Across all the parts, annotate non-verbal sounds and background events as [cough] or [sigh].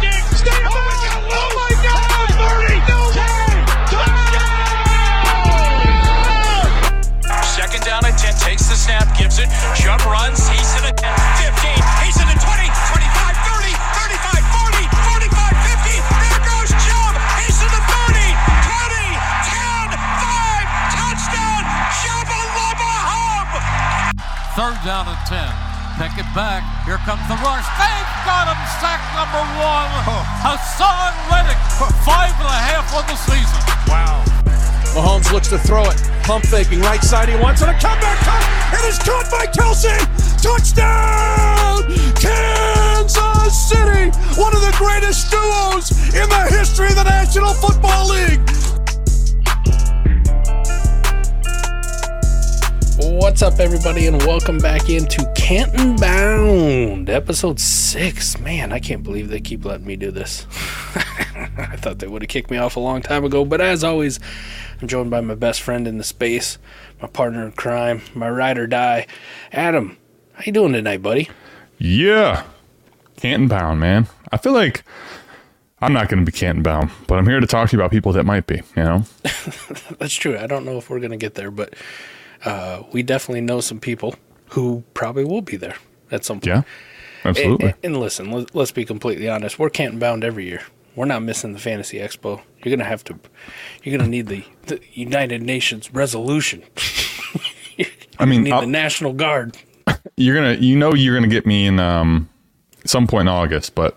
Mike Stay my God. my God! 30, no way! Touchdown! Second down and 10, takes the snap, gives it, runs, he's in the 15, he's in the 20, 25, 30, 35, 40, 45, 50, there goes he's the 30, 20, 10, 5, touchdown! Third down and 10. Pick it back. Here comes the rush. Got him. Sack number one. Haason Reddick. Five and a half on the season. Wow. Mahomes looks to throw it. Pump faking. Right side he wants it. A comeback cut. It is caught by Kelce. Touchdown! Kansas City. One of the greatest duos in the history of the National Football League. What's up, everybody, and welcome back into Canton Bound, episode six. Man, I can't believe they keep letting me do this. [laughs] I thought they would have kicked me off a long time ago, but as always, I'm joined by my best friend in the space, my partner in crime, my ride or die, Adam. How you doing tonight, buddy? Yeah, Canton Bound, man. I feel like I'm not going to be Canton Bound, but I'm here to talk to you about people that might be. You know, [laughs] that's true. I don't know if we're going to get there, but uh, we definitely know some people who probably will be there at some point. Yeah, absolutely. And, and listen, let, us be completely honest. We're Canton bound every year. We're not missing the Fantasy Expo. You're gonna have to. You're gonna need the, the United Nations resolution. [laughs] I mean, need I'll, the National Guard. [laughs] You're gonna, you know, you're gonna get me in um, some point in August, but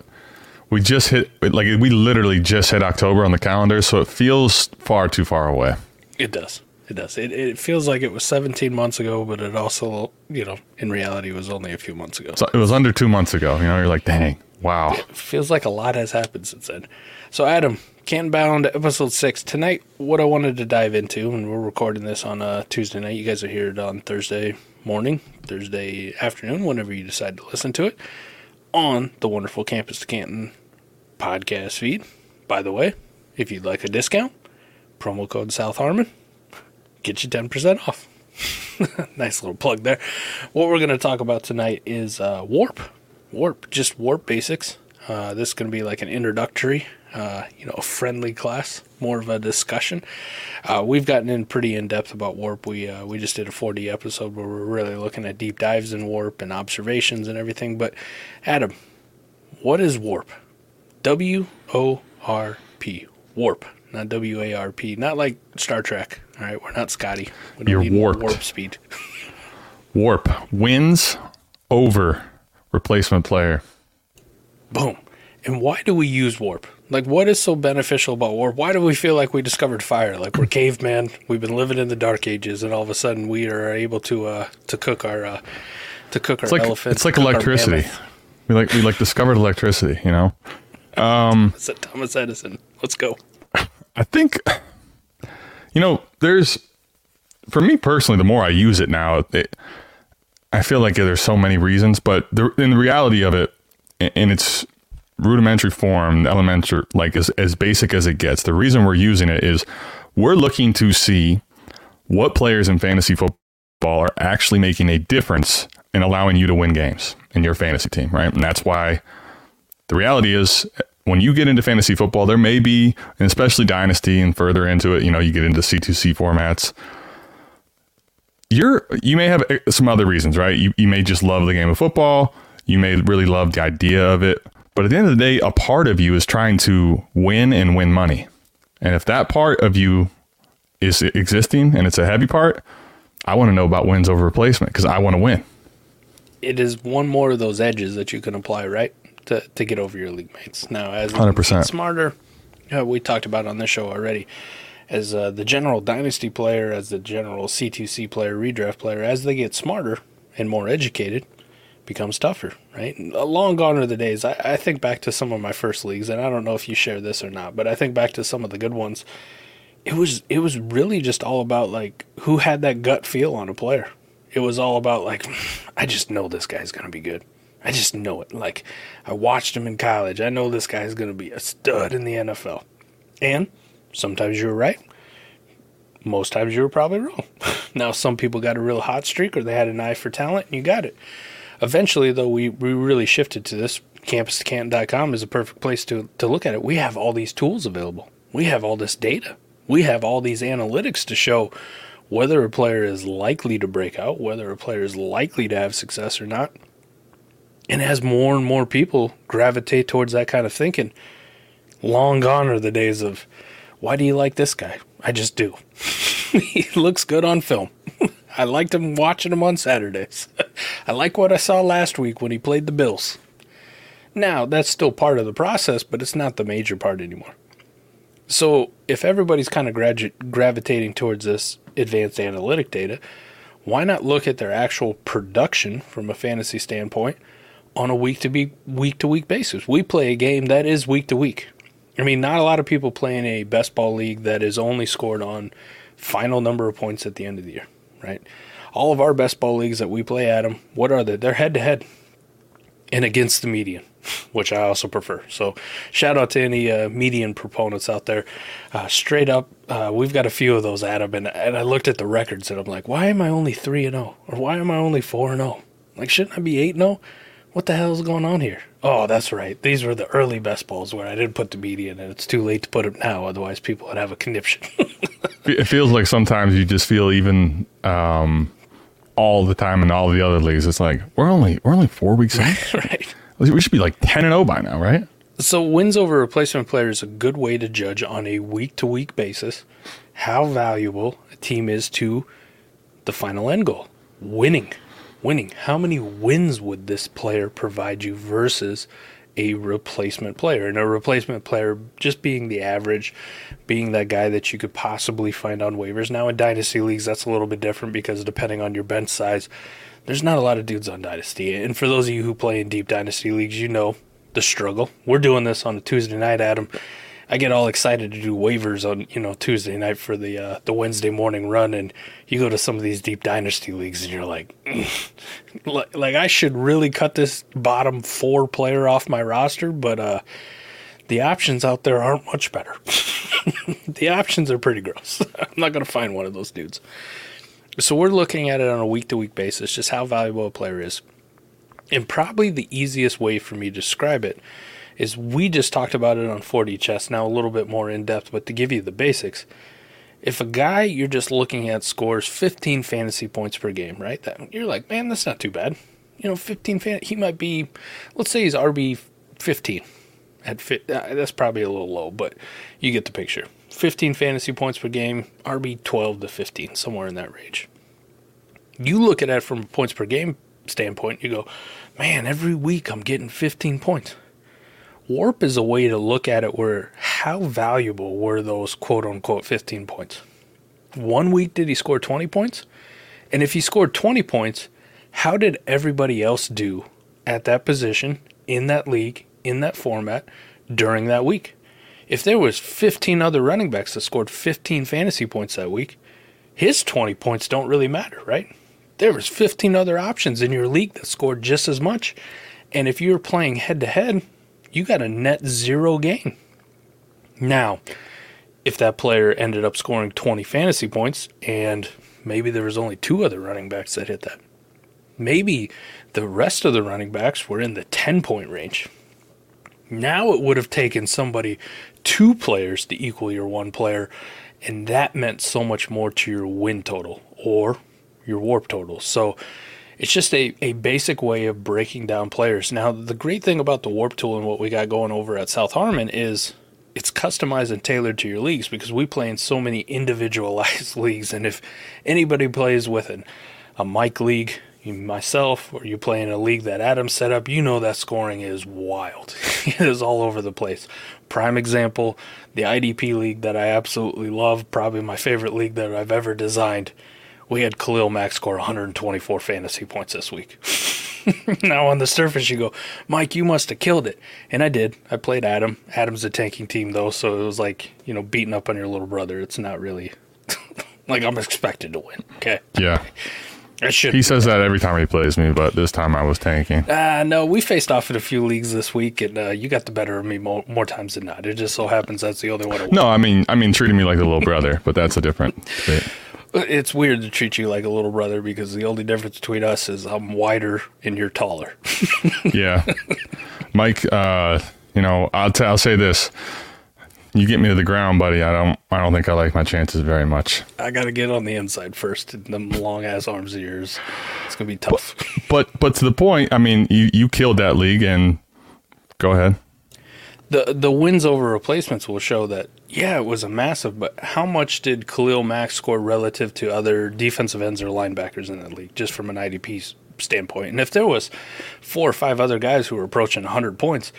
we just hit like we literally just hit October on the calendar, so it feels far too far away. It does. It does. It, it feels like it was 17 months ago, but it also, you know, in reality, was only a few months ago. So it was under two months ago. You know, you're like, dang, wow. It feels like a lot has happened since then. So, Adam, Canton Bound, episode six. Tonight, what I wanted to dive into, and we're recording this on a Tuesday night. You guys are here on Thursday morning, Thursday afternoon, whenever you decide to listen to it, on the wonderful Campus to Canton podcast feed. By the way, if you'd like a discount, promo code South Harmon get you 10% off. [laughs] nice little plug there. What we're going to talk about tonight is uh, Warp. Warp, just Warp basics. Uh, this is going to be like an introductory, uh, you know, a friendly class, more of a discussion. Uh, we've gotten in pretty in depth about Warp. We uh, we just did a 4D episode where we're really looking at deep dives in Warp and observations and everything. But Adam, what is Warp? W O R P. Warp not W A R P. Not like Star Trek. All right, we're not Scotty. We You're warped. Warp speed. warp wins over replacement player. Boom. And why do we use warp? Like, what is so beneficial about warp? Why do we feel like we discovered fire? Like we're caveman. We've been living in the dark ages, and all of a sudden we are able to uh, to cook our uh, to cook it's our like, elephants. It's like electricity. We like we like discovered electricity. You know. Um, Thomas Edison. Let's go. I think, you know, there's, for me personally, the more I use it now, it, I feel like there's so many reasons, but the, in the reality of it, in its rudimentary form, elementary, like as, as basic as it gets, the reason we're using it is we're looking to see what players in fantasy football are actually making a difference in allowing you to win games in your fantasy team, right? And that's why the reality is when you get into fantasy football, there may be, especially dynasty and further into it, you know, you get into C2C formats. You're you may have uh, some other reasons, right? You you may just love the game of football. You may really love the idea of it. But at the end of the day, a part of you is trying to win and win money. And if that part of you is existing and it's a heavy part, I want to know about wins over replacement because I want to win. It is one more of those edges that you can apply, right? To, to get over your league mates. Now, as 100%. smarter, uh, we talked about on this show already, as uh, the general dynasty player, as the general C2C player, redraft player, as they get smarter and more educated, becomes tougher, right? Uh, long gone are the days. I, I think back to some of my first leagues, and I don't know if you share this or not, but I think back to some of the good ones. It was it was really just all about like who had that gut feel on a player. It was all about like [sighs] I just know this guy's gonna be good. I just know it. Like, I watched him in college. I know this guy's going to be a stud in the NFL. And sometimes you were right. Most times you were probably wrong. [laughs] now, some people got a real hot streak or they had an eye for talent and you got it. Eventually, though, we, we really shifted to this campus2canton.com is a perfect place to, to look at it. We have all these tools available. We have all this data. We have all these analytics to show whether a player is likely to break out, whether a player is likely to have success or not. And as more and more people gravitate towards that kind of thinking, long gone are the days of, why do you like this guy? I just do. [laughs] he looks good on film. [laughs] I liked him watching him on Saturdays. [laughs] I like what I saw last week when he played the Bills. Now, that's still part of the process, but it's not the major part anymore. So, if everybody's kind of gradu- gravitating towards this advanced analytic data, why not look at their actual production from a fantasy standpoint on a week to be week to week basis? We play a game that is week to week. I mean, not a lot of people play in a best ball league that is only scored on final number of points at the end of the year, right? All of our best ball leagues that we play at them, what are they? They're head to head and against the median, [laughs] which I also prefer. So, shout out to any uh, median proponents out there. Uh, straight up, uh, we've got a few of those, Adam, and, and I looked at the records and I'm like, why am I only three and zero, or why am I only four and zero? Like, shouldn't I be eight and zero? What the hell is going on here? Oh, that's right. These were the early best balls where I didn't put the median, and it's too late to put it now. Otherwise, people would have a conniption. [laughs] It feels like sometimes you just feel even um, all the time in all the other leagues. It's like we're only we're only four weeks in. [laughs] right. We should be like ten and zero by now, right? So wins over replacement players is a good way to judge on a week to week basis how valuable a team is to the final end goal. Winning. Winning. How many wins would this player provide you versus a replacement player? And a replacement player just being the average, being that guy that you could possibly find on waivers. Now in dynasty leagues that's a little bit different because depending on your bench size, there's not a lot of dudes on dynasty. And for those of you who play in deep dynasty leagues, you know the struggle. We're doing this on a Tuesday night, Adam. I get all excited to do waivers on you know Tuesday night for the uh, the Wednesday morning run, and you go to some of these deep dynasty leagues, and you're like, [laughs] like, like I should really cut this bottom four player off my roster, but uh, the options out there aren't much better. [laughs] the options are pretty gross. [laughs] I'm not gonna find one of those dudes. So we're looking at it on a week to week basis, just how valuable a player is. And probably the easiest way for me to describe it is we just talked about it on 4D chess, now a little bit more in depth, but to give you the basics, if a guy you're just looking at scores 15 fantasy points per game, right? That you're like, man, that's not too bad. You know, 15 fan, he might be, let's say he's RB 15. At fit, uh, that's probably a little low, but you get the picture. 15 fantasy points per game, RB 12 to 15, somewhere in that range. You look at it from a points per game standpoint, you go, man, every week I'm getting 15 points. Warp is a way to look at it where how valuable were those quote unquote 15 points? One week did he score 20 points? And if he scored 20 points, how did everybody else do at that position, in that league, in that format during that week? If there was 15 other running backs that scored 15 fantasy points that week, his 20 points don't really matter, right? There was 15 other options in your league that scored just as much. And if you were playing head to head, you got a net zero gain. Now, if that player ended up scoring 20 fantasy points and maybe there was only two other running backs that hit that, maybe the rest of the running backs were in the 10 point range. Now it would have taken somebody, two players to equal your one player, and that meant so much more to your win total or your warp total. So it's just a, a basic way of breaking down players. Now, the great thing about the warp tool and what we got going over at South Harmon is it's customized and tailored to your leagues because we play in so many individualized [laughs] leagues. And if anybody plays with an, a Mike league, myself, or you play in a league that Adam set up, you know that scoring is wild. [laughs] it is all over the place. Prime example, the IDP league that I absolutely love, probably my favorite league that I've ever designed. We had Khalil Mack score 124 fantasy points this week. [laughs] now on the surface, you go, Mike, you must have killed it, and I did. I played Adam. Adam's a tanking team though, so it was like you know beating up on your little brother. It's not really [laughs] like I'm expected to win. Okay, Yeah. I should. He says that every time he plays me, but this time I was tanking. Uh, no, we faced off in a few leagues this week, and uh, you got the better of me more, more times than not. It just so happens that's the only one. No, I mean, I mean, treating me like the little brother, but that's a different. [laughs] bit. It's weird to treat you like a little brother because the only difference between us is I'm wider and you're taller. [laughs] Yeah, Mike. Uh, you know, I'll t- I'll say this: you get me to the ground, buddy. I don't I don't think I like my chances very much. I got to get on the inside first. Them long ass arms of yours. It's gonna be tough. But but to the point, I mean, you you killed that league, and go ahead. The the wins over replacements will show that yeah, it was a massive. But how much did Khalil Mack score relative to other defensive ends or linebackers in the league, just from an IDP standpoint? And if there was four or five other guys who were approaching 100 points,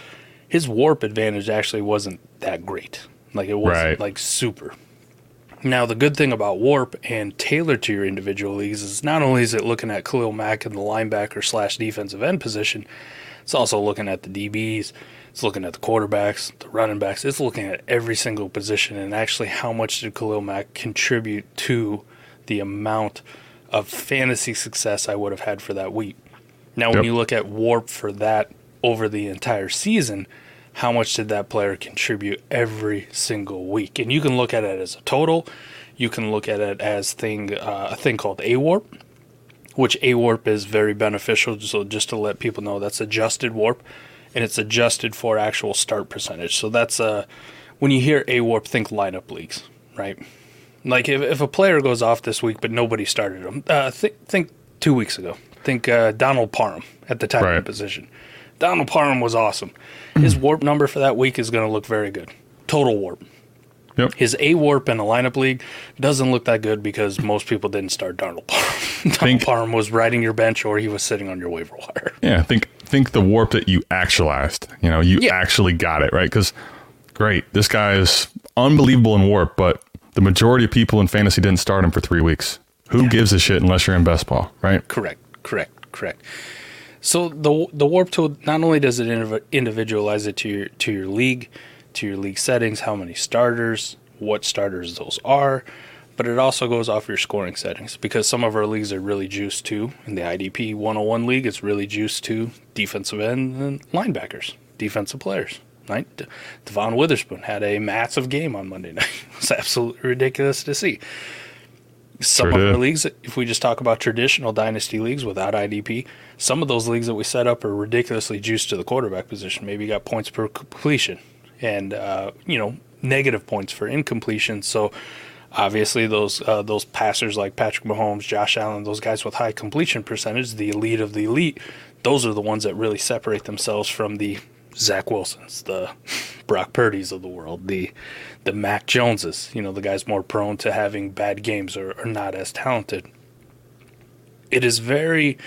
his warp advantage actually wasn't that great. Like it wasn't Right. like super. Now the good thing about warp and tailored to your individual leagues is not only is it looking at Khalil Mack in the linebacker slash defensive end position, it's also looking at the DBs. It's looking at the quarterbacks, the running backs. It's looking at every single position and actually how much did Khalil Mack contribute to the amount of fantasy success I would have had for that week. Now, when Yep. you look at Warp for that over the entire season, how much did that player contribute every single week? And you can look at it as a total. You can look at it as thing uh, a thing called A Warp, which A Warp is very beneficial. So just to let people know, that's adjusted warp, and it's adjusted for actual start percentage. So that's uh, when you hear A Warp, think lineup leagues, right? Like if, if a player goes off this week but nobody started him, uh, think think two weeks ago. Think uh, Donald Parham at the tight end Right. position. Donald Parham was awesome. His warp number for that week is going to look very good. Total warp. Yep. His A warp in a lineup league doesn't look that good because most people didn't start Donald Parham. [laughs] Donald Think- Parham was riding your bench or he was sitting on your waiver wire. Yeah, think think the warp that you actualized. You know, you Yeah. actually got it right because great. This guy is unbelievable in warp, but the majority of people in fantasy didn't start him for three weeks. Who gives a shit unless you're in best ball, right? Correct, correct, correct. So the the warp tool not only does it individualize it to your to your league, to your league settings, how many starters, what starters those are, but it also goes off your scoring settings because some of our leagues are really juiced too. In the IDP 101 league, it's really juiced to defensive end and linebackers, defensive players. Right? De- Devon Witherspoon had a massive game on Monday [laughs] night. it's absolutely ridiculous to see some Sure of our leagues, if we just talk about traditional dynasty leagues without IDP, some of those leagues that we set up are ridiculously juiced to the quarterback position. Maybe you got points per completion and, uh, you know, negative points for incompletion. So obviously those uh, those passers like Patrick Mahomes, Josh Allen, those guys with high completion percentage, the elite of the elite, those are the ones that really separate themselves from the Zach Wilsons, the Brock Purdy's of the world, the the Mac Joneses, you know, the guys more prone to having bad games or, or not as talented. It is very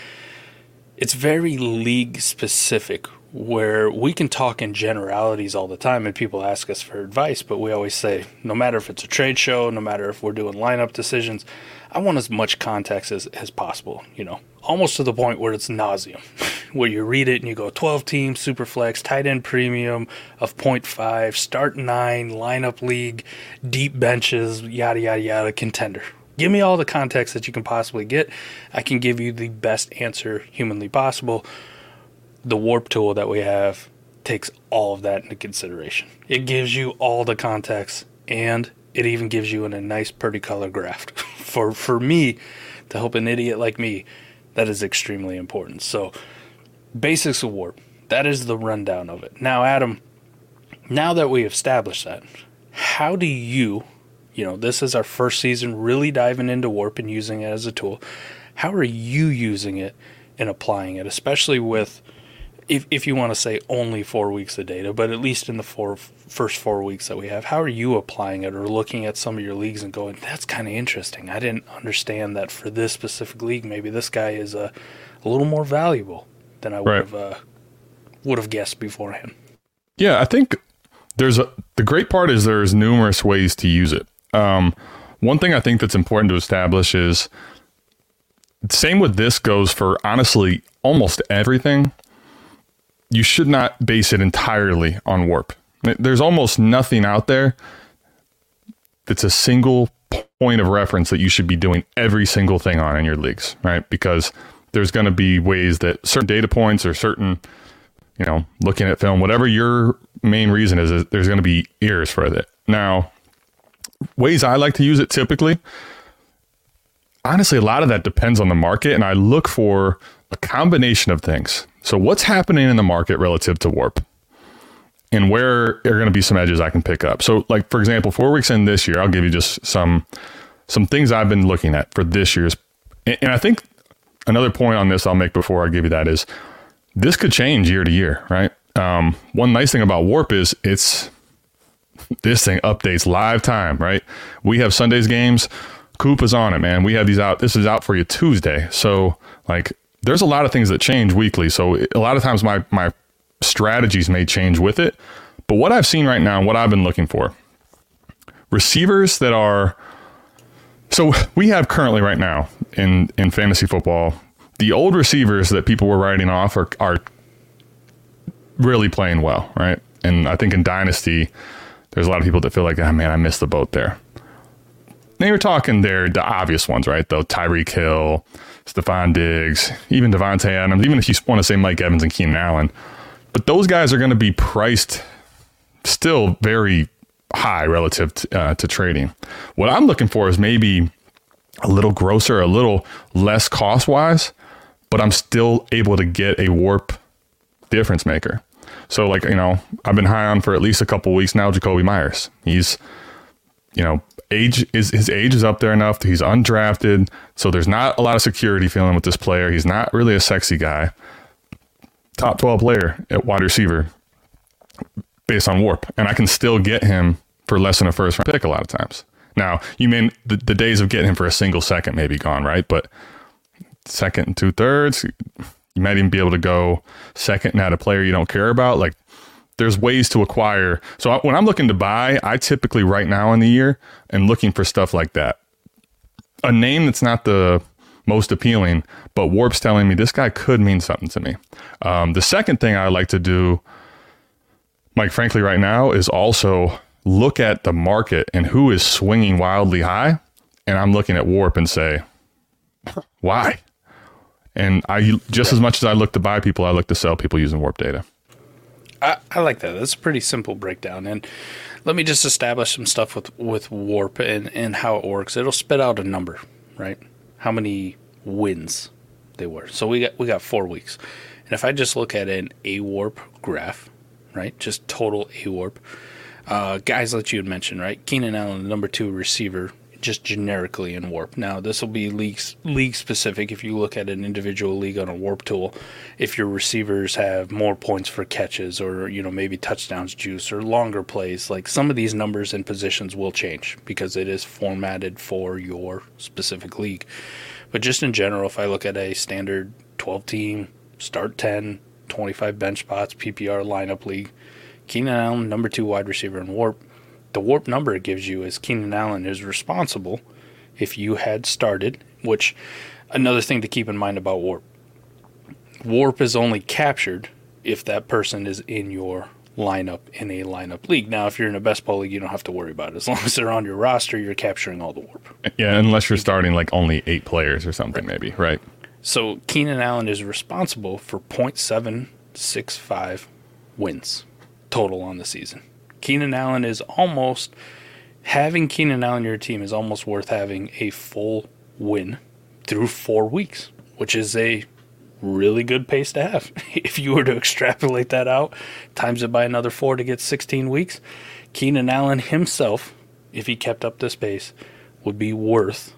it's very league specific where we can talk in generalities all the time and people ask us for advice, but we always say no matter if it's a trade show, no matter if we're doing lineup decisions, I want as much context as, as possible, you know, almost to the point where it's nauseum, [laughs] where you read it and you go 12 team, super flex, tight end premium of 0.5, start nine, lineup league, deep benches, yada, yada, yada, contender. Give me all the context that you can possibly get. I can give you the best answer humanly possible the warp tool that we have takes all of that into consideration. It gives you all the context and it even gives you in a nice pretty color graph. [laughs] for for me to help an idiot like me, that is extremely important. So basics of warp. That is the rundown of it. Now Adam, now that we established that, how do you, you know, this is our first season really diving into warp and using it as a tool. How are you using it and applying it, especially with if, if you want to say only four weeks of data, but at least in the four first four weeks that we have, how are you applying it or looking at some of your leagues and going, that's kind of interesting. I didn't understand that for this specific league, maybe this guy is a, a little more valuable than I would Right. have uh, would have guessed beforehand. Yeah, I think there's a the great part is there's numerous ways to use it. Um, one thing I think that's important to establish is same with this goes for honestly almost everything. You should not base it entirely on warp. There's almost nothing out there that's a single point of reference that you should be doing every single thing on in your leagues, right? Because there's going to be ways that certain data points or certain you know, looking at film, whatever your main reason is, is there's going to be ears for it. Now, ways I like to use it typically, honestly, a lot of that depends on the market, and I look for a combination of things. So, what's happening in the market relative to warp? And where are going to be some edges I can pick up? So, like for example, four weeks in this year, I'll give you just some some things I've been looking at for this year's. And, and I think another point on this I'll make before I give you that is this could change year to year, right? Um, one nice thing about Warp is it's this thing updates live time, right? We have Sundays games. Coop is on it, man. We have these out. This is out for you Tuesday. So like there's a lot of things that change weekly. So a lot of times my my strategies may change with it. But what I've seen right now, what I've been looking for, receivers that are so we have currently right now in in fantasy football, the old receivers that people were writing off are are really playing well, right? And I think in dynasty, there's a lot of people that feel like, oh man, I missed the boat there. Now you're talking there the obvious ones, right? Though Tyreek Hill, Stefon Diggs, even Davante Adams, even if you want to say Mike Evans and Keenan Allen, but those guys are going to be priced still very high relative to, uh, to trading. What I'm looking for is maybe a little grosser, a little less cost wise, but I'm still able to get a warp difference maker. So, like, you know, I've been high on for at least a couple weeks now, Jakobi Meyers. He's, you know, age is his age is up there enough. He's undrafted. So there's not a lot of security feeling with this player. He's not really a sexy guy. Top 12 player at wide receiver based on warp. And I can still get him for less than a first round pick a lot of times. Now, you mean the, the days of getting him for a single second may be gone, right? But second and two thirds, you might even be able to go second and at a player you don't care about. Like there's ways to acquire. So when I'm looking to buy, I typically right now in the year and looking for stuff like that. A name that's not the most appealing, but Warp's telling me this guy could mean something to me. Um, the second thing I like to do, Mike, frankly, right now is also look at the market and who is swinging wildly high. And I'm looking at Warp and say, [laughs] why? And I just as much as I look to buy people, I look to sell people using Warp data. I, I like that. That's a pretty simple breakdown. And let me just establish some stuff with, with Warp and, and how it works. It'll spit out a number, right? How many wins they were. So we got we got four weeks. And if I just look at an A Warp graph, right? Just total A Warp. Uh, guys that you had mentioned, right? Keenan Allen, number two receiver, just generically in warp. Now, this will be league league specific. If you look at an individual league on a warp tool, if your receivers have more points for catches, or you know maybe touchdowns, juice, or longer plays, like some of these numbers and positions will change because it is formatted for your specific league. But just in general, if I look at a standard 12 team, start 10, 25 bench spots, PPR lineup league, Keenan Allen, number two wide receiver in warp the warp number it gives you is Keenan Allen is responsible if you had started, which another thing to keep in mind about warp. Warp is only captured if that person is in your lineup in a lineup league. Now, if you're in a best ball league, you don't have to worry about it. As long as they're on your roster, you're capturing all the warp. Yeah, unless you're starting like only eight players or something, right. maybe, right? So Keenan Allen is responsible for 0.765 wins total on the season. Keenan Allen is almost having Keenan Allen your team is almost worth having a full win through four weeks, which is a really good pace to have. [laughs] if you were to extrapolate that out, times it by another four to get 16 weeks, Keenan Allen himself, if he kept up this pace, would be worth,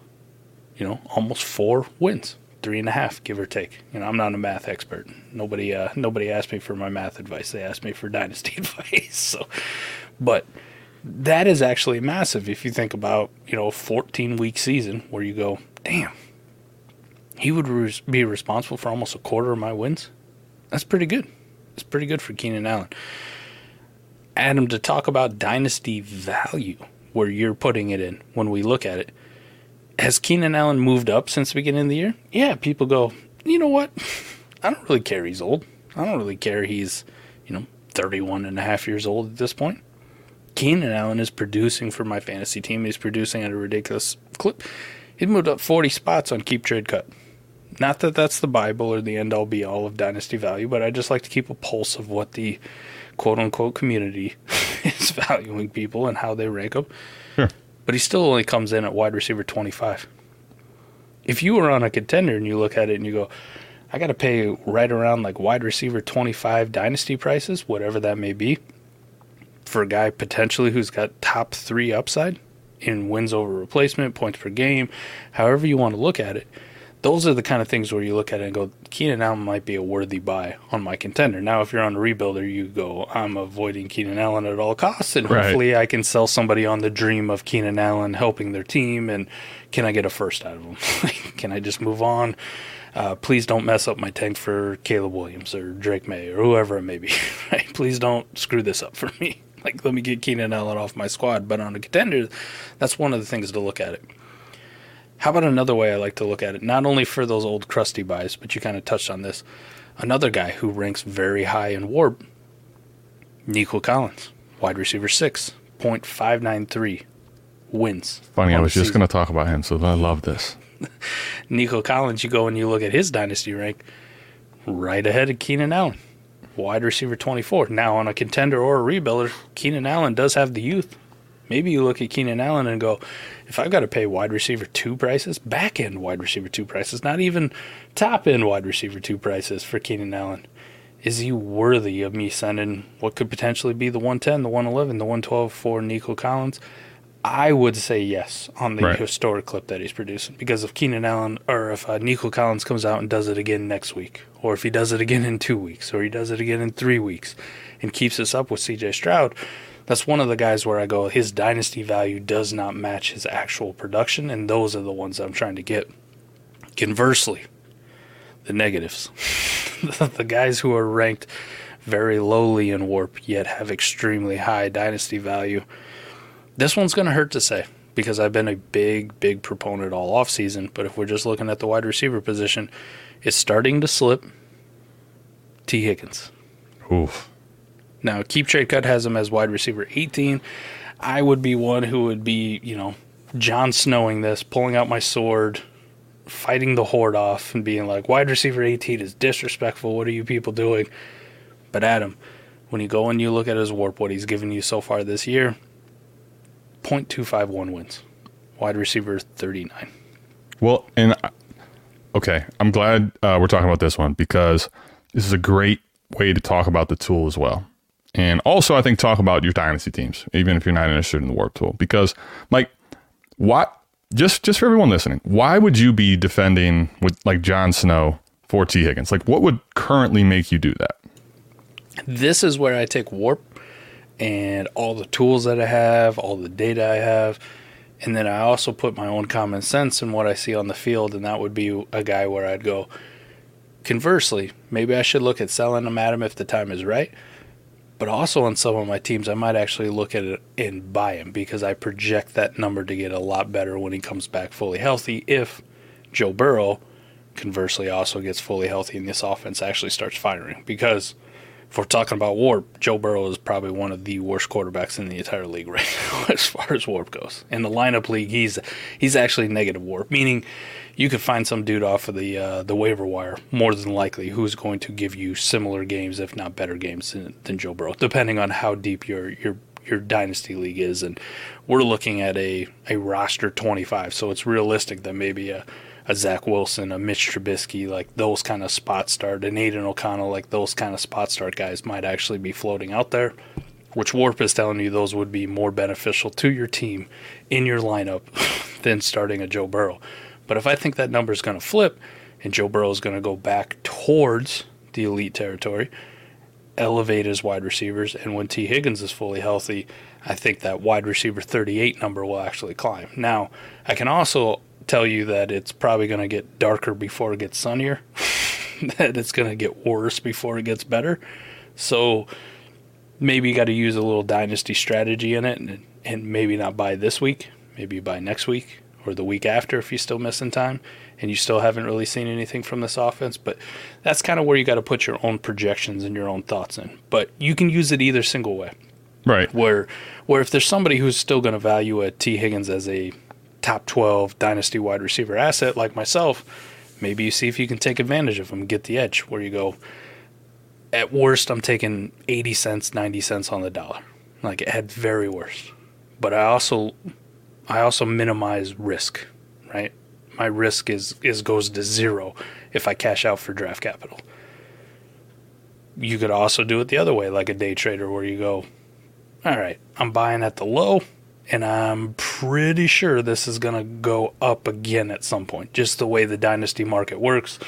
you know, almost four wins three and a half, give or take. You know, I'm not a math expert. Nobody, uh, nobody asked me for my math advice. They asked me for [laughs] dynasty [laughs] advice. So, but that is actually massive if you think about you know a 14 week season where you go, damn, he would be responsible for almost a quarter of my wins. That's pretty good. It's pretty good for Keenan Allen. Adam, to talk about dynasty value, where you're putting it in when we look at it has Keenan Allen moved up since the beginning of the year? Yeah, people go, you know what? I don't really care he's old. I don't really care he's, you know, 31 and a half years old at this point. Keenan Allen is producing for my fantasy team. He's producing at a ridiculous clip. He's moved up 40 spots on keep trade cut. Not that that's the Bible or the end all be all of dynasty value, but I just like to keep a pulse of what the quote unquote community [laughs] is valuing people and how they rank them. But he still only comes in at wide receiver 25. if you were on a contender and you look at it and you go, I got to pay right around like wide receiver 25 dynasty prices, whatever that may be, for a guy potentially who's got top three upside in wins over replacement, points per game, however you want to look at it. Those are the kind of things where you look at it and go, Keenan Allen might be a worthy buy on my contender. Now, if you're on a rebuilder, you go, I'm avoiding Keenan Allen at all costs, and Right. hopefully I can sell somebody on the dream of Keenan Allen helping their team, and can I get a first out of them? [laughs] can I just move on? Uh, please don't mess up my tank for Caleb Williams or Drake Maye or whoever it may be. [laughs] Right? Please don't screw this up for me. [laughs] Like, let me get Keenan Allen off my squad. But on a contender, that's one of the things to look at it. How about another way I like to look at it? Not only for those old crusty buys, but you kind of touched on this. Another guy who ranks very high in warp, Nico Collins, wide receiver six, 0.593 wins. Funny, I was just going to talk about him, so I love this. [laughs] Nico Collins, you go and you look at his dynasty rank, right ahead of Keenan Allen, wide receiver 24. Now, on a contender or a rebuilder, Keenan Allen does have the youth. Maybe you look at Keenan Allen and go, if I've got to pay wide receiver two prices, back end wide receiver two prices, not even top end wide receiver two prices for Keenan Allen, is he worthy of me sending what could potentially be the 110, the 111, the 112 for Nico Collins? I would say yes on the Right. historic clip that he's producing because if Keenan Allen or if uh, Nico Collins comes out and does it again next week, or if he does it again in two weeks, or he does it again in three weeks, and keeps this up with C.J. Stroud, that's one of the guys where I go his dynasty value does not match his actual production, and those are the ones I'm trying to get. Conversely, the negatives, [laughs] the guys who are ranked very lowly in warp yet have extremely high dynasty value. This one's going to hurt to say because I've been a big, big proponent all offseason. But if we're just looking at the wide receiver position, it's starting to slip. Tee Higgins. Oof. Now, Keep Trade Cut has him as wide receiver 18. I would be one who would be, you know, Jon Snowing this, pulling out my sword, fighting the horde off, and being like, wide receiver 18 is disrespectful. What are you people doing? But Adam, when you go and you look at his warp, what he's given you so far this year, 0.251 wins. Wide receiver 39. Well, and okay, I'm glad uh, we're talking about this one because this is a great way to talk about the tool as well. And also, I think talk about your dynasty teams, even if you're not interested in the warp tool, because like, what? Just just for everyone listening, why would you be defending with like Jon Snow for Tee Higgins? Like, what would currently make you do that? this is where I take warp and all the tools that I have, all the data I have, and then I also put my own common sense in what I see on the field, and that would be a guy where I'd go. Conversely, maybe I should look at selling him him if the time is right. But also on some of my teams, I might actually look at it and buy him because I project that number to get a lot better when he comes back fully healthy. If Joe Burrow, conversely, also gets fully healthy and this offense actually starts firing. Because if we're talking about warp, Joe Burrow is probably one of the worst quarterbacks in the entire league [laughs] right now as far as warp goes. In the lineup league, he's he's actually negative warp, meaning you could find some dude off of the uh, the waiver wire more than likely who's going to give you similar games, if not better games than, than Joe Burrow, depending on how deep your your your dynasty league is. And we're looking at a a roster 25, so it's realistic that maybe a a Zach Wilson, a Mitch Trubisky, like those kind of spot start, an Aidan O'Connell, like those kind of spot start guys might actually be floating out there, which Warp is telling you those would be more beneficial to your team in your lineup [laughs] than starting a Joe Burrow. But if I think that number is going to flip and Joe Burrow is going to go back towards the elite territory, elevate his wide receivers, and when Tee Higgins is fully healthy, I think that wide receiver 38 number will actually climb. Now, I can also tell you that it's probably going to get darker before it gets sunnier, [laughs] that it's going to get worse before it gets better. So maybe you got to use a little dynasty strategy in it and, and maybe not buy this week, maybe buy next week or the week after if you're still missing time and you still haven't really seen anything from this offense. But that's kind of where you got to put your own projections and your own thoughts in. But you can use it either single way Right. where where if there's somebody who's still going to value a Tee Higgins as a top 12 dynasty wide receiver asset like myself, maybe you see if you can take advantage of and get the edge where you go at worst I'm taking 80 cents, 90 cents on the dollar. Like at very worst. But I also I also minimize risk, right? my risk is is goes to zero if I cash out for draft capital. You could also do it the other way, like a day trader, where you go, all right, I'm buying at the low, and I'm pretty sure this is going to go up again at some point, just the way the dynasty market works.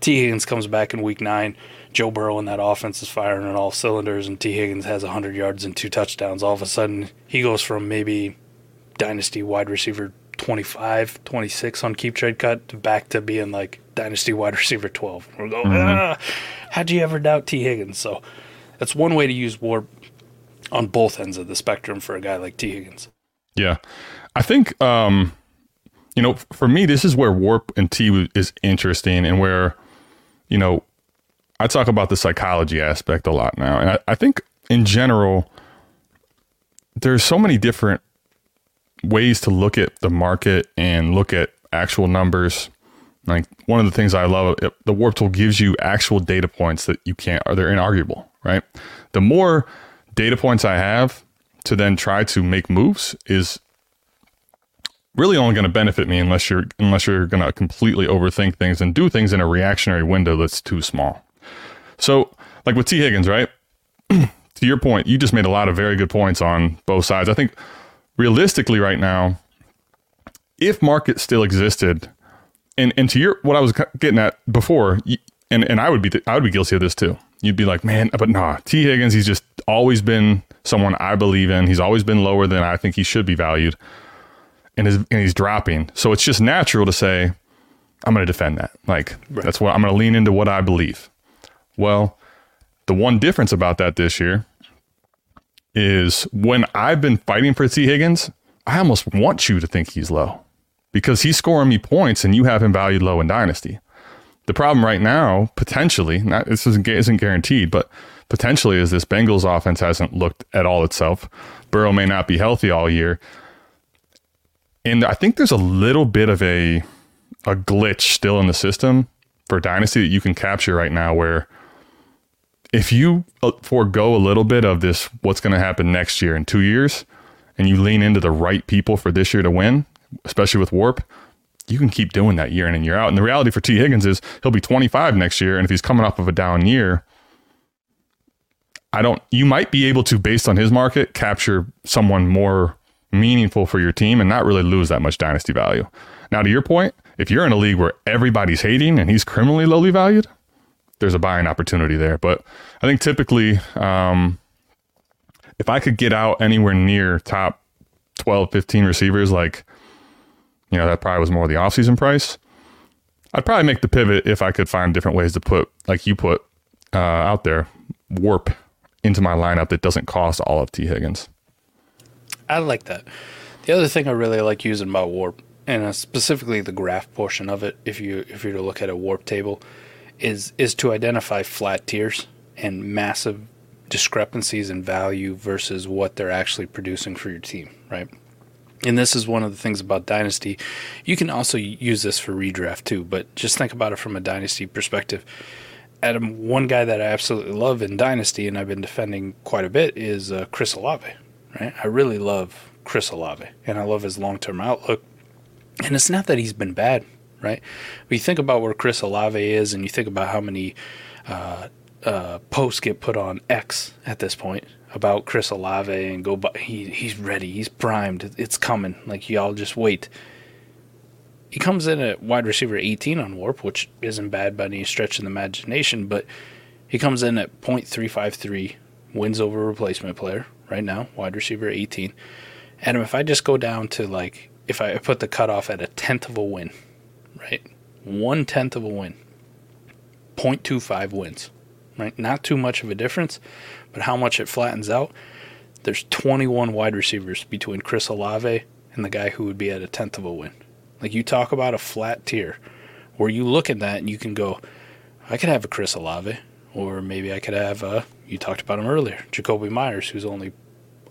Tee Higgins comes back in week nine. Joe Burrow and that offense is firing on all cylinders, and Tee Higgins has 100 yards and two touchdowns. All of a sudden, he goes from maybe dynasty wide receiver 25, 26 on keep trade cut to back to being like dynasty wide receiver 12. We're going, ah, how'd you ever doubt Tee Higgins? So that's one way to use WARP on both ends of the spectrum for a guy like Tee Higgins. Yeah. I think, um, you know, for me, this is where Warp and T is interesting and where, you know, I talk about the psychology aspect a lot now. And I, I think in general, there's so many different ways to look at the market and look at actual numbers. Like one of the things I love, the Warp tool gives you actual data points that you can't, are they're inarguable, right? The more data points I have to then try to make moves is really only going to benefit me unless you're unless you're going to completely overthink things and do things in a reactionary window that's too small. So, like with Tee Higgins, right? [clears throat] to your point, you just made a lot of very good points on both sides. I think realistically right now, if market still existed, and and to your what I was getting at before, and and I would be I would be guilty of this too. You'd be like, man, but nah, Tee Higgins, he's just always been someone I believe in. He's always been lower than I think he should be valued, and and he's dropping. So it's just natural to say, I'm going to defend that. Like right. that's what I'm going to lean into what I believe. Well, the one difference about that this year is when I've been fighting for Tee Higgins, I almost want you to think he's low because he's scoring me points and you have him valued low in Dynasty. The problem right now, potentially, not, this isn't, isn't guaranteed, but potentially is this Bengals offense hasn't looked at all itself. Burrow may not be healthy all year. And I think there's a little bit of a a glitch still in the system for Dynasty that you can capture right now where – if you uh, forego a little bit of this, what's going to happen next year in two years, and you lean into the right people for this year to win, especially with Warp, you can keep doing that year in and year out. And the reality for Tee Higgins is he'll be 25 next year. And if he's coming off of a down year, I don't, you might be able to, based on his market, capture someone more meaningful for your team and not really lose that much dynasty value. Now, to your point, if you're in a league where everybody's hating and he's criminally lowly valued, there's a buying opportunity there. But I think typically, um, if I could get out anywhere near top 12, 15 receivers, like, you know, that probably was more the offseason price. I'd probably make the pivot if I could find different ways to put, like you put uh, out there, warp into my lineup that doesn't cost all of Tee Higgins. I like that. The other thing I really like using about warp, and uh, specifically the graph portion of it, if you if you're to look at a warp table, is is to identify flat tiers and massive discrepancies in value versus what they're actually producing for your team, right? And this is one of the things about Dynasty. You can also use this for redraft too, but just think about it from a Dynasty perspective. Adam, one guy that I absolutely love in Dynasty, and I've been defending quite a bit, is uh, Chris Olave. Right? I really love Chris Olave, and I love his long-term outlook. And it's not that he's been bad right? But you think about where Chris Olave is, and you think about how many uh, uh, posts get put on X at this point about Chris Olave and go, but he he's ready, he's primed, it's coming. Like y'all just wait. He comes in at wide receiver 18 on Warp, which isn't bad by any stretch of the imagination, but he comes in at .353 wins over replacement player right now, wide receiver 18. Adam, if I just go down to like if I put the cutoff at a tenth of a win, right? One tenth of a win, 0.25 wins, right? Not too much of a difference, but how much it flattens out. There's 21 wide receivers between Chris Olave and the guy who would be at a tenth of a win. Like you talk about a flat tier where you look at that and you can go, I could have a Chris Olave, or maybe I could have a, you talked about him earlier, Jakobi Meyers, who's only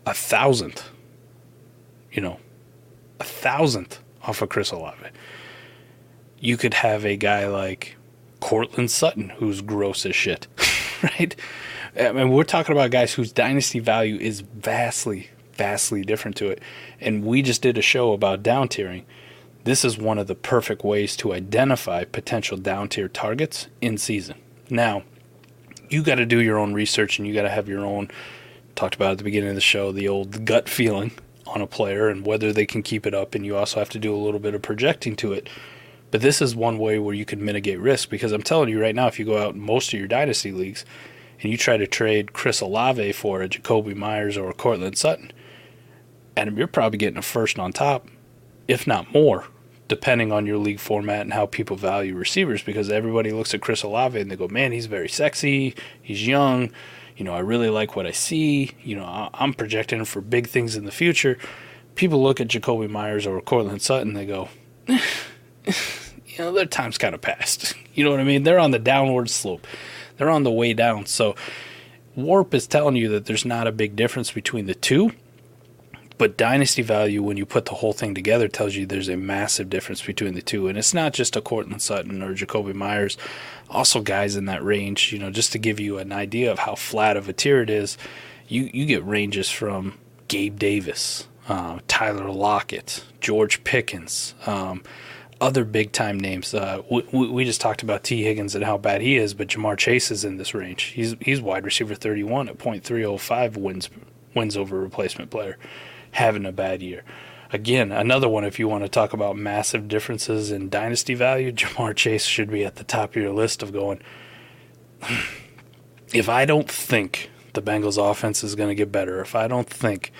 a thousandth, you know, a thousandth off of Chris Olave you could have a guy like Courtland Sutton who's gross as shit, [laughs] right? Um, I mean, we're talking about guys whose dynasty value is vastly, vastly different to it. And we just did a show about down tiering. this is one of the perfect ways to identify potential down tier targets in season. Now, you got to do your own research and you got to have your own talked about at the beginning of the show the old gut feeling on a player and whether they can keep it up and you also have to do a little bit of projecting to it but this is one way where you can mitigate risk because i'm telling you right now if you go out most of your dynasty leagues and you try to trade chris olave for a jakobi meyers or a Courtland sutton and you're probably getting a first on top if not more depending on your league format and how people value receivers because everybody looks at chris olave and they go man he's very sexy he's young you know, I really like what I see. You know, I'm projecting for big things in the future. People look at Jakobi Meyers or Courtland Sutton, and they go, eh, eh, you know, their time's kind of passed. [laughs] You know what I mean? They're on the downward slope. They're on the way down. So WoRP is telling you that there's not a big difference between the two. But dynasty value, when you put the whole thing together, tells you there's a massive difference between the two. And it's not just a Courtland Sutton or Jakobi Meyers also guys in that range. You know, just to give you an idea of how flat of a tier it is, you you get ranges from Gabe Davis, uh, Tyler Lockett, George Pickens. Um, other big time names. Uh, we, we just talked about Tee Higgins and how bad he is, but Ja'Marr Chase is in this range. He's he's wide receiver 31 at .305 wins wins over replacement player, having a bad year again, another one if you want to talk about massive differences in dynasty value, Ja'Marr Chase should be at the top of your list of going. [sighs] if I don't think the Bengals offense is going to get better, if I don't think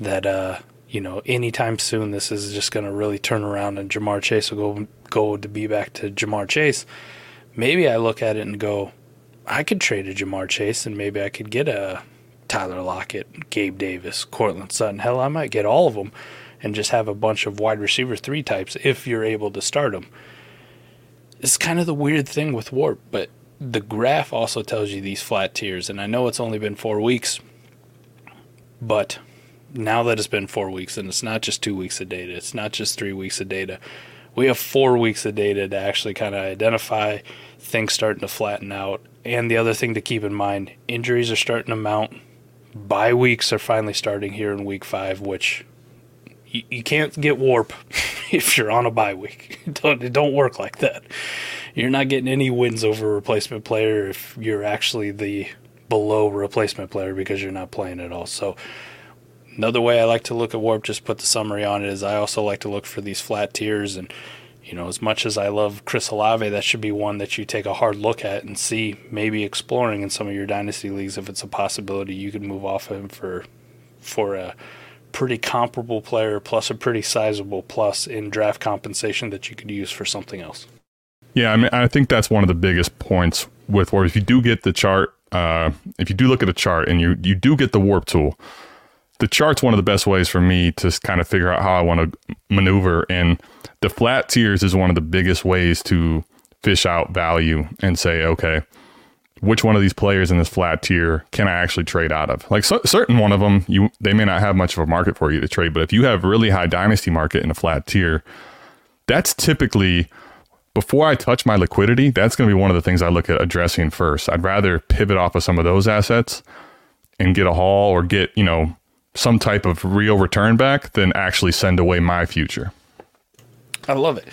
that uh, you know anytime soon this is just going to really turn around and Ja'Marr Chase will go go to be back to Ja'Marr Chase, maybe I look at it and go, I could trade a Ja'Marr Chase and maybe I could get a Tyler Lockett, Gabe Davis, Courtland Sutton. Hell, I might get all of them and just have a bunch of wide receiver three types if you're able to start them. It's kind of the weird thing with WoRP, but the graph also tells you these flat tiers, and I know it's only been four weeks, but now that it's been four weeks, and it's not just two weeks of data, it's not just three weeks of data, we have four weeks of data to actually kind of identify things starting to flatten out. And the other thing to keep in mind injuries are starting to mount. Bye weeks are finally starting here in week five, which you, you can't get WoRP [laughs] if you're on a bye week. [laughs] Don't, it don't work like that. You're not getting any wins over a replacement player if you're actually the below replacement player because you're not playing at all. So another way I like to look at WoRP, just put the summary on it, is I also like to look for these flat tiers and you know, as much as I love Chris Olave, that should be one that you take a hard look at and see maybe exploring in some of your dynasty leagues if it's a possibility you could move off him for for a pretty comparable player plus a pretty sizable plus in draft compensation that you could use for something else. Yeah, I mean, I think that's one of the biggest points with WoRP. If you do get the chart, uh, if you do look at a chart and you you do get the WoRP tool, the chart's one of the best ways for me to kind of figure out how I want to maneuver. And the flat tiers is one of the biggest ways to fish out value and say, okay, which one of these players in this flat tier can I actually trade out of? Like so, certain one of them, you they may not have much of a market for you to trade, but if you have really high dynasty market in a flat tier, that's typically before I touch my liquidity, that's going to be one of the things I look at addressing first. I'd rather pivot off of some of those assets and get a haul or get, you know, some type of real return back than actually send away my future. I love it.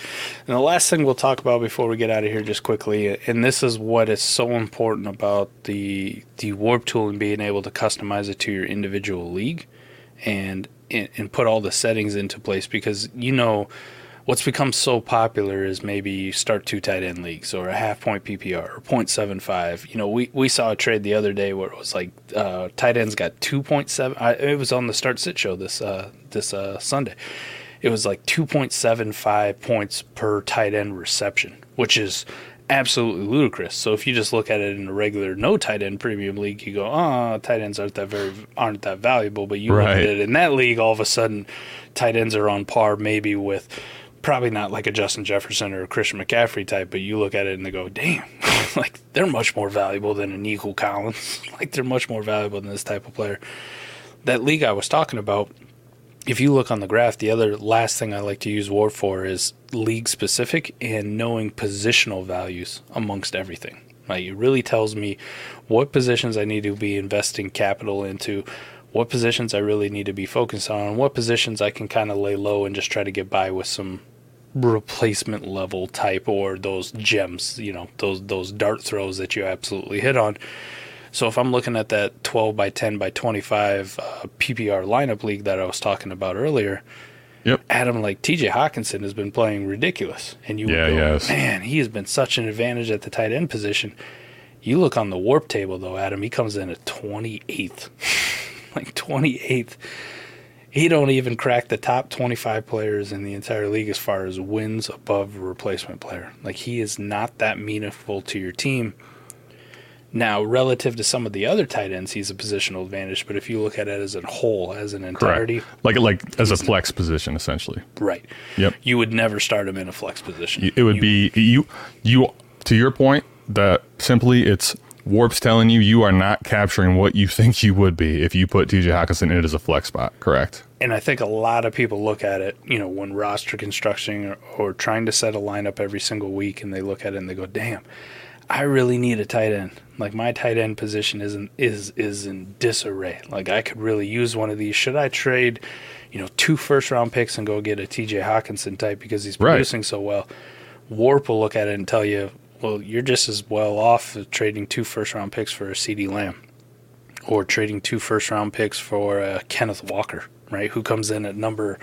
And the last thing we'll talk about before we get out of here, just quickly, and this is what is so important about the the WoRP tool and being able to customize it to your individual league, and and put all the settings into place because you know what's become so popular is maybe you start two tight end leagues or a half point PPR or 0.75. You know, we, we saw a trade the other day where it was like uh, tight ends got 2.7. I, it was on the start sit show this uh, this uh, Sunday it was like 2.75 points per tight end reception, which is absolutely ludicrous. So if you just look at it in a regular no tight end premium league, you go, oh, tight ends aren't that very aren't that valuable. But you right. look at it in that league, all of a sudden, tight ends are on par maybe with probably not like a Justin Jefferson or a Christian McCaffrey type, but you look at it and they go, damn, [laughs] like they're much more valuable than a Nico Collins. [laughs] like they're much more valuable than this type of player. That league I was talking about if you look on the graph, the other last thing I like to use war for is league specific and knowing positional values amongst everything. Like it really tells me what positions I need to be investing capital into, what positions I really need to be focused on, and what positions I can kind of lay low and just try to get by with some replacement level type or those gems, you know, those those dart throws that you absolutely hit on. So if I'm looking at that 12 by 10 by 25 uh, PPR lineup league that I was talking about earlier, Yep. Adam like TJ Hockenson has been playing ridiculous, and you would Yeah, go, has. man, he has been such an advantage at the tight end position. You look on the WoRP table though, Adam, he comes in at 28th, [laughs] like 28th. He don't even crack the top 25 players in the entire league as far as wins above replacement player. Like he is not that meaningful to your team. Now, relative to some of the other tight ends, he's a positional advantage. But if you look at it as a whole, as an entirety, Correct. Like like as a flex position essentially. right? Yep. You would never start him in a flex position. It would You- be you you to your point that simply it's WoRP's telling you you are not capturing what you [laughs] think you would be if you put TJ Hockenson in it as a flex spot. Correct. and I think a lot of people look at it, you know, when roster constructing or, or trying to set a lineup every single week, and they look at it and they go, "Damn, I really need a tight end. Like my tight end position isn't is is in disarray. Like I could really use one of these. Should I trade, you know, two first round picks and go get a T.J. Hockenson type because he's Right. producing so well? WoRP will look at it and tell you, well, you're just as well off of trading two first round picks for a CeeDee Lamb or trading two first round picks for uh, Kenneth Walker, right? Who comes in at number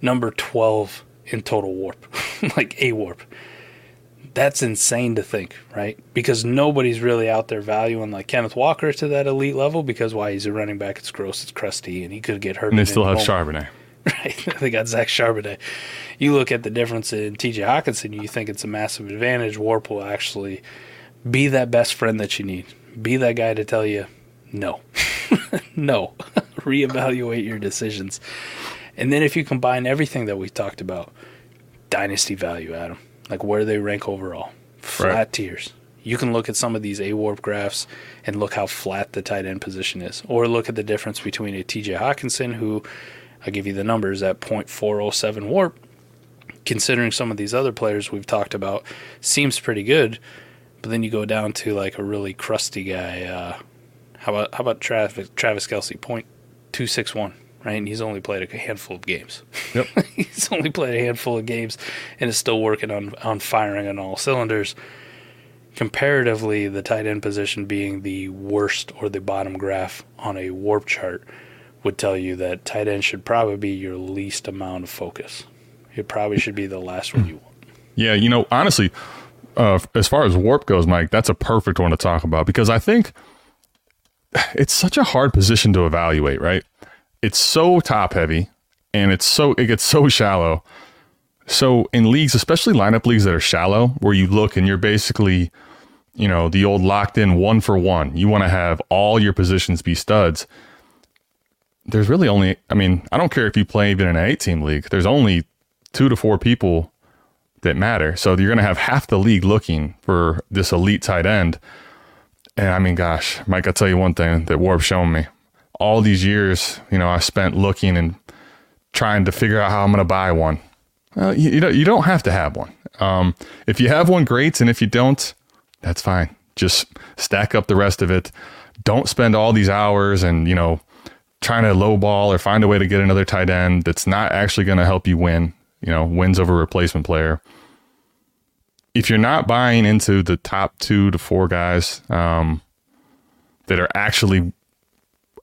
number 12 in total WoRP, [laughs] like a WoRP. That's insane to think, right? Because nobody's really out there valuing like Kenneth Walker to that elite level because why he's a running back, it's gross, it's crusty, and he could get hurt. And they still have. Charbonnet. [laughs] Right. they got Zach Charbonnet. You look at the difference in TJ Hockenson, you think it's a massive advantage. WoRP will actually be that best friend that you need. Be that guy to tell you, no, [laughs] no, [laughs] reevaluate your decisions. And then if you combine everything that we talked about, dynasty value, Adam, like where do they rank overall, flat Right. tiers. You can look at some of these A WoRP graphs and look how flat the tight end position is, or look at the difference between a TJ Hockenson, who I'll give you the numbers at 0.407 WoRP, considering some of these other players we've talked about, seems pretty good. But then you go down to like a really crusty guy. Uh, how about how about Travis Travis Kelce 0.261, right? And he's only played a handful of games. Yep. [laughs] he's only played a handful of games and is still working on on firing on all cylinders. Comparatively, the tight end position being the worst or the bottom graph on a WoRP chart would tell you that tight end should probably be your least amount of focus. It probably should be the last one you want. Yeah, you know, honestly, uh, as far as WoRP goes, Mike, that's a perfect one to talk about because I think it's such a hard position to evaluate, right? It's so top heavy and it's so it gets so shallow. So in leagues, especially lineup leagues that are shallow, where you look and you're basically, you know, the old locked in one for one. You want to have all your positions be studs. There's really only, I mean, I don't care if you play even in an eight team league. There's only two to four people that matter. So you're going to have half the league looking for this elite tight end. And I mean, gosh, Mike, I'll tell you one thing that WoRP's shown me. All these years, you know, I spent looking and trying to figure out how I'm going to buy one. Well, you, you don't you don't have to have one. Um, if you have one, great, and if you don't, that's fine. Just stack up the rest of it. Don't spend all these hours and you know trying to lowball or find a way to get another tight end that's not actually going to help you win. You know, wins over replacement player. If you're not buying into the top two to four guys um, that are actually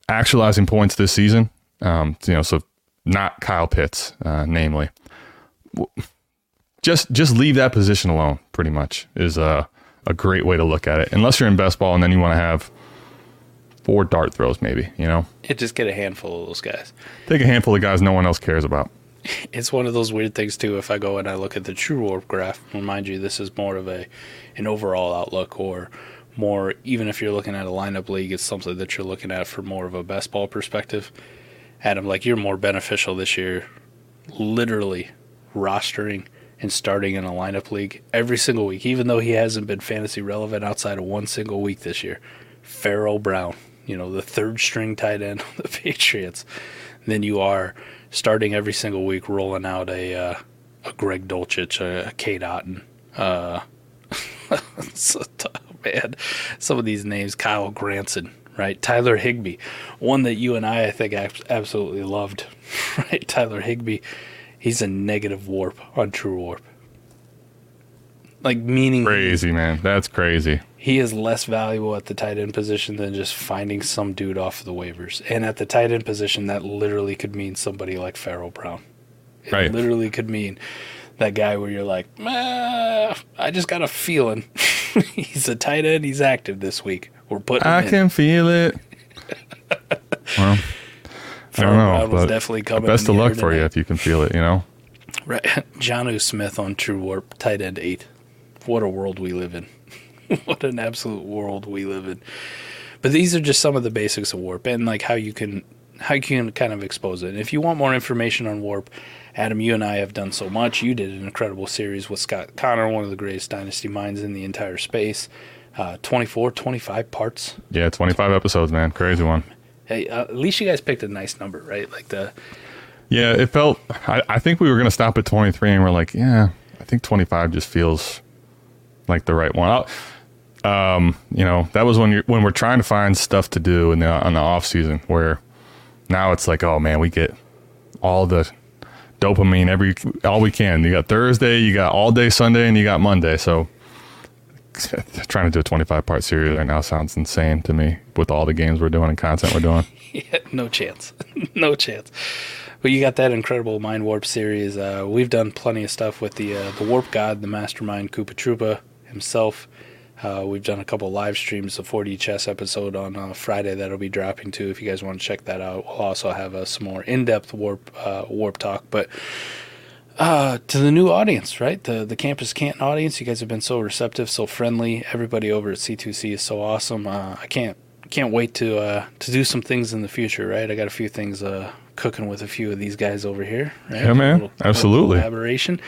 actualizing points this season, um, you know, so not Kyle Pitts, uh, namely, just just leave that position alone. Pretty much is a a great way to look at it. Unless you're in best ball and then you want to have four dart throws, maybe you know, It just get a handful of those guys. take a handful of guys no one else cares about. [laughs] It's one of those weird things too. If I go and I look at the true WoRP graph, and mind you, this is more of a an overall outlook, or more even if you're looking at a lineup league, it's something that you're looking at for more of a best ball perspective. Adam, like you're more beneficial this year, literally rostering and starting in a lineup league every single week, even though he hasn't been fantasy relevant outside of one single week this year. Pharaoh Brown, you know, the third string tight end [laughs] of the Patriots, than you are starting every single week rolling out a uh, a Greg Dulcich, a, a Cade Otton, uh, [laughs] so t- man, some of these names, Kylen Granson, right? Tyler Higbee, one that you and I, I think, absolutely loved, [laughs] right? Tyler Higbee. He's a negative WoRP on True WoRP. Like meaning Crazy, man. That's crazy. He is less valuable at the tight end position than just finding some dude off of the waivers. And at the tight end position, that literally could mean somebody like Pharaoh Brown. It Right. literally could mean that guy where you're like, "Meh, I just got a feeling [laughs] he's a tight end. He's active this week. We're putting him I in." can feel it. [laughs] well, I don't know. Brown definitely coming. best of luck for you if you can feel it, you know? Right. [laughs] Jonnu Smith on True WoRP, tight end eight. What a world we live in. [laughs] what an absolute world we live in. But these are just some of the basics of WoRP and like how you can how you can kind of expose it. And if you want more information on WoRP, Adam, you and I have done so much. You did an incredible series with Scott Connor, one of the greatest dynasty minds in the entire space. Uh, 24, 25 parts. Yeah, 25 episodes, man. Crazy one. Hey, uh, at least you guys picked a nice number, right? Like the Yeah, it felt. I, I think we were going to stop at 23, and we're like, yeah, I think 25 just feels like the right one. I'll- Um, you know, that was when you're when we're trying to find stuff to do in the on the off season. Where now it's like, oh man, we get all the dopamine every all we can. You got Thursday, you got all day Sunday, and you got Monday. So [laughs] trying to do a 25 part series right now sounds insane to me with all the games we're doing and content we're doing. [laughs] Yeah, no chance. [laughs] no chance. But you got that incredible Mind Warp series. Uh, we've done plenty of stuff with the uh, the Warp God, the Mastermind Koopa Troopa himself. Uh, we've done a couple live streams, the 4D chess episode on uh, Friday that'll be dropping too. If you guys want to check that out, we'll also have uh, some more in-depth WoRP uh, WoRP talk. But uh, to the new audience, right? The the Campus Canton audience, you guys have been so receptive, so friendly. Everybody over at C2C is so awesome. Uh, I can't can't wait to uh, to do some things in the future, right? I got a few things uh, cooking with a few of these guys over here. Right? Yeah, man. Little- Absolutely. little collaboration.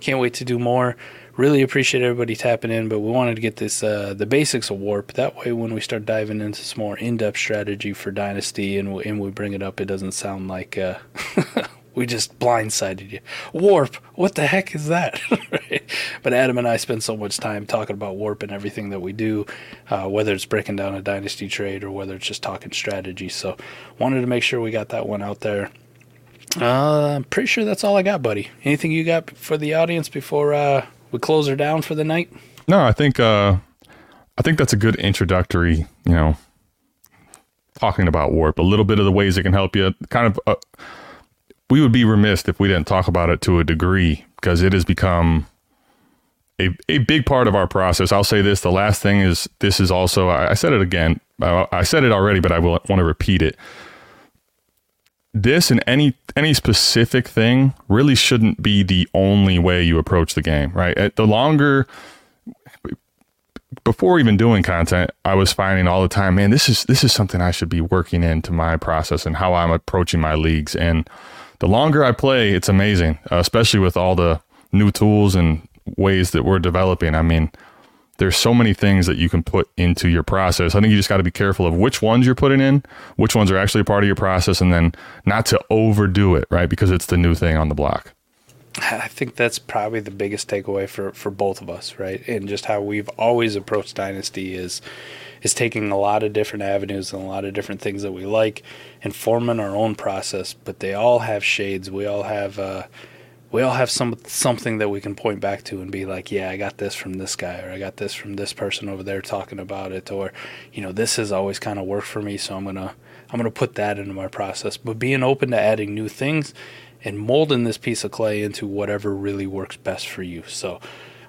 Can't wait to do more. Really appreciate everybody tapping in, but we wanted to get this uh, the basics of WoRP. That way, when we start diving into some more in depth strategy for Dynasty and we, and we bring it up, it doesn't sound like uh, [laughs] we just blindsided you. WoRP, what the heck is that? [laughs] Right? But Adam and I spend so much time talking about WoRP and everything that we do, uh, whether it's breaking down a Dynasty trade or whether it's just talking strategy. So, wanted to make sure we got that one out there. Uh, I'm pretty sure that's all I got, buddy. Anything you got for the audience before uh, we close her down for the night? No, I think uh, I think that's a good introductory. You know, talking about WoRP, a little bit of the ways it can help you. Kind of, uh, we would be remiss if we didn't talk about it to a degree because it has become a a big part of our process. I'll say this: the last thing is this is also. I, I said it again. I, I said it already, but I will want to repeat it. This and any any specific thing really shouldn't be the only way you approach the game, right? At the longer before even doing content, I was finding all the time, man, this is this is something I should be working into my process and how I'm approaching my leagues. And the longer I play, it's amazing, uh, especially with all the new tools and ways that we're developing. I mean, there's so many things that you can put into your process. I think you just got to be careful of which ones you're putting in, which ones are actually a part of your process, and then not to overdo it, right? Because it's the new thing on the block. I think that's probably the biggest takeaway for, for both of us, right? And just how we've always approached Dynasty is is taking a lot of different avenues and a lot of different things that we like and forming our own process. But they all have shades. We all have uh, we all have some something that we can point back to and be like, yeah, I got this from this guy, or I got this from this person over there talking about it, or you know, this has always kind of worked for me, so I'm gonna I'm gonna put that into my process. But being open to adding new things and molding this piece of clay into whatever really works best for you. So,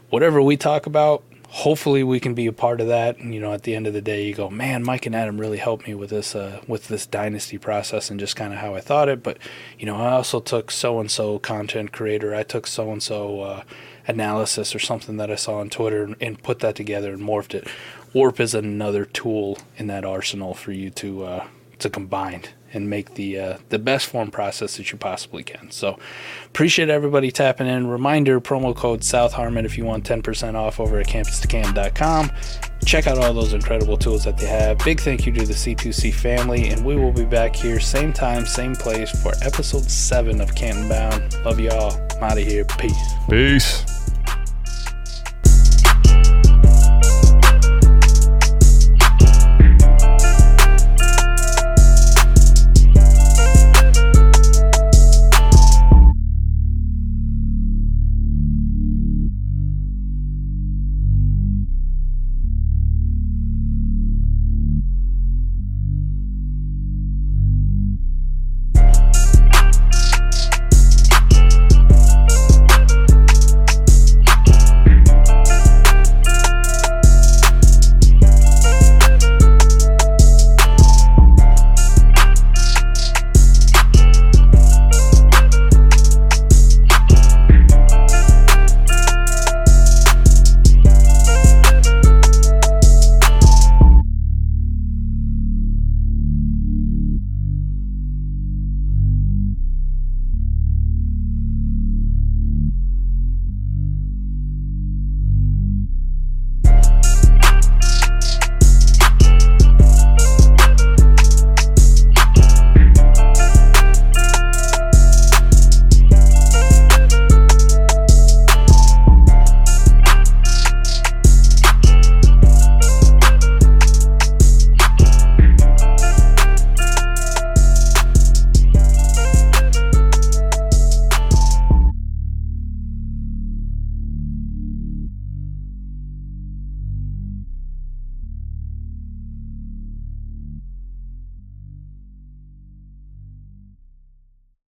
whatever we talk about, hopefully we can be a part of that. And you know, at the end of the day, you go, man, Mike and Adam really helped me with this uh, with this dynasty process and just kind of how I thought it. But you know, I also took so and so content creator, I took so and so analysis or something that I saw on Twitter and, and put that together and morphed it. WoRP is another tool in that arsenal for you to uh, to combine and make the uh, the best form process that you possibly can. So appreciate everybody tapping in. Reminder promo code South Harmon if you want 10% off over at campus2canton.com. Check out all those incredible tools that they have. Big thank you to the C2C family, and we will be back here same time, same place for episode seven of Canton Bound. Love y'all. I'm out of here. Peace. Peace.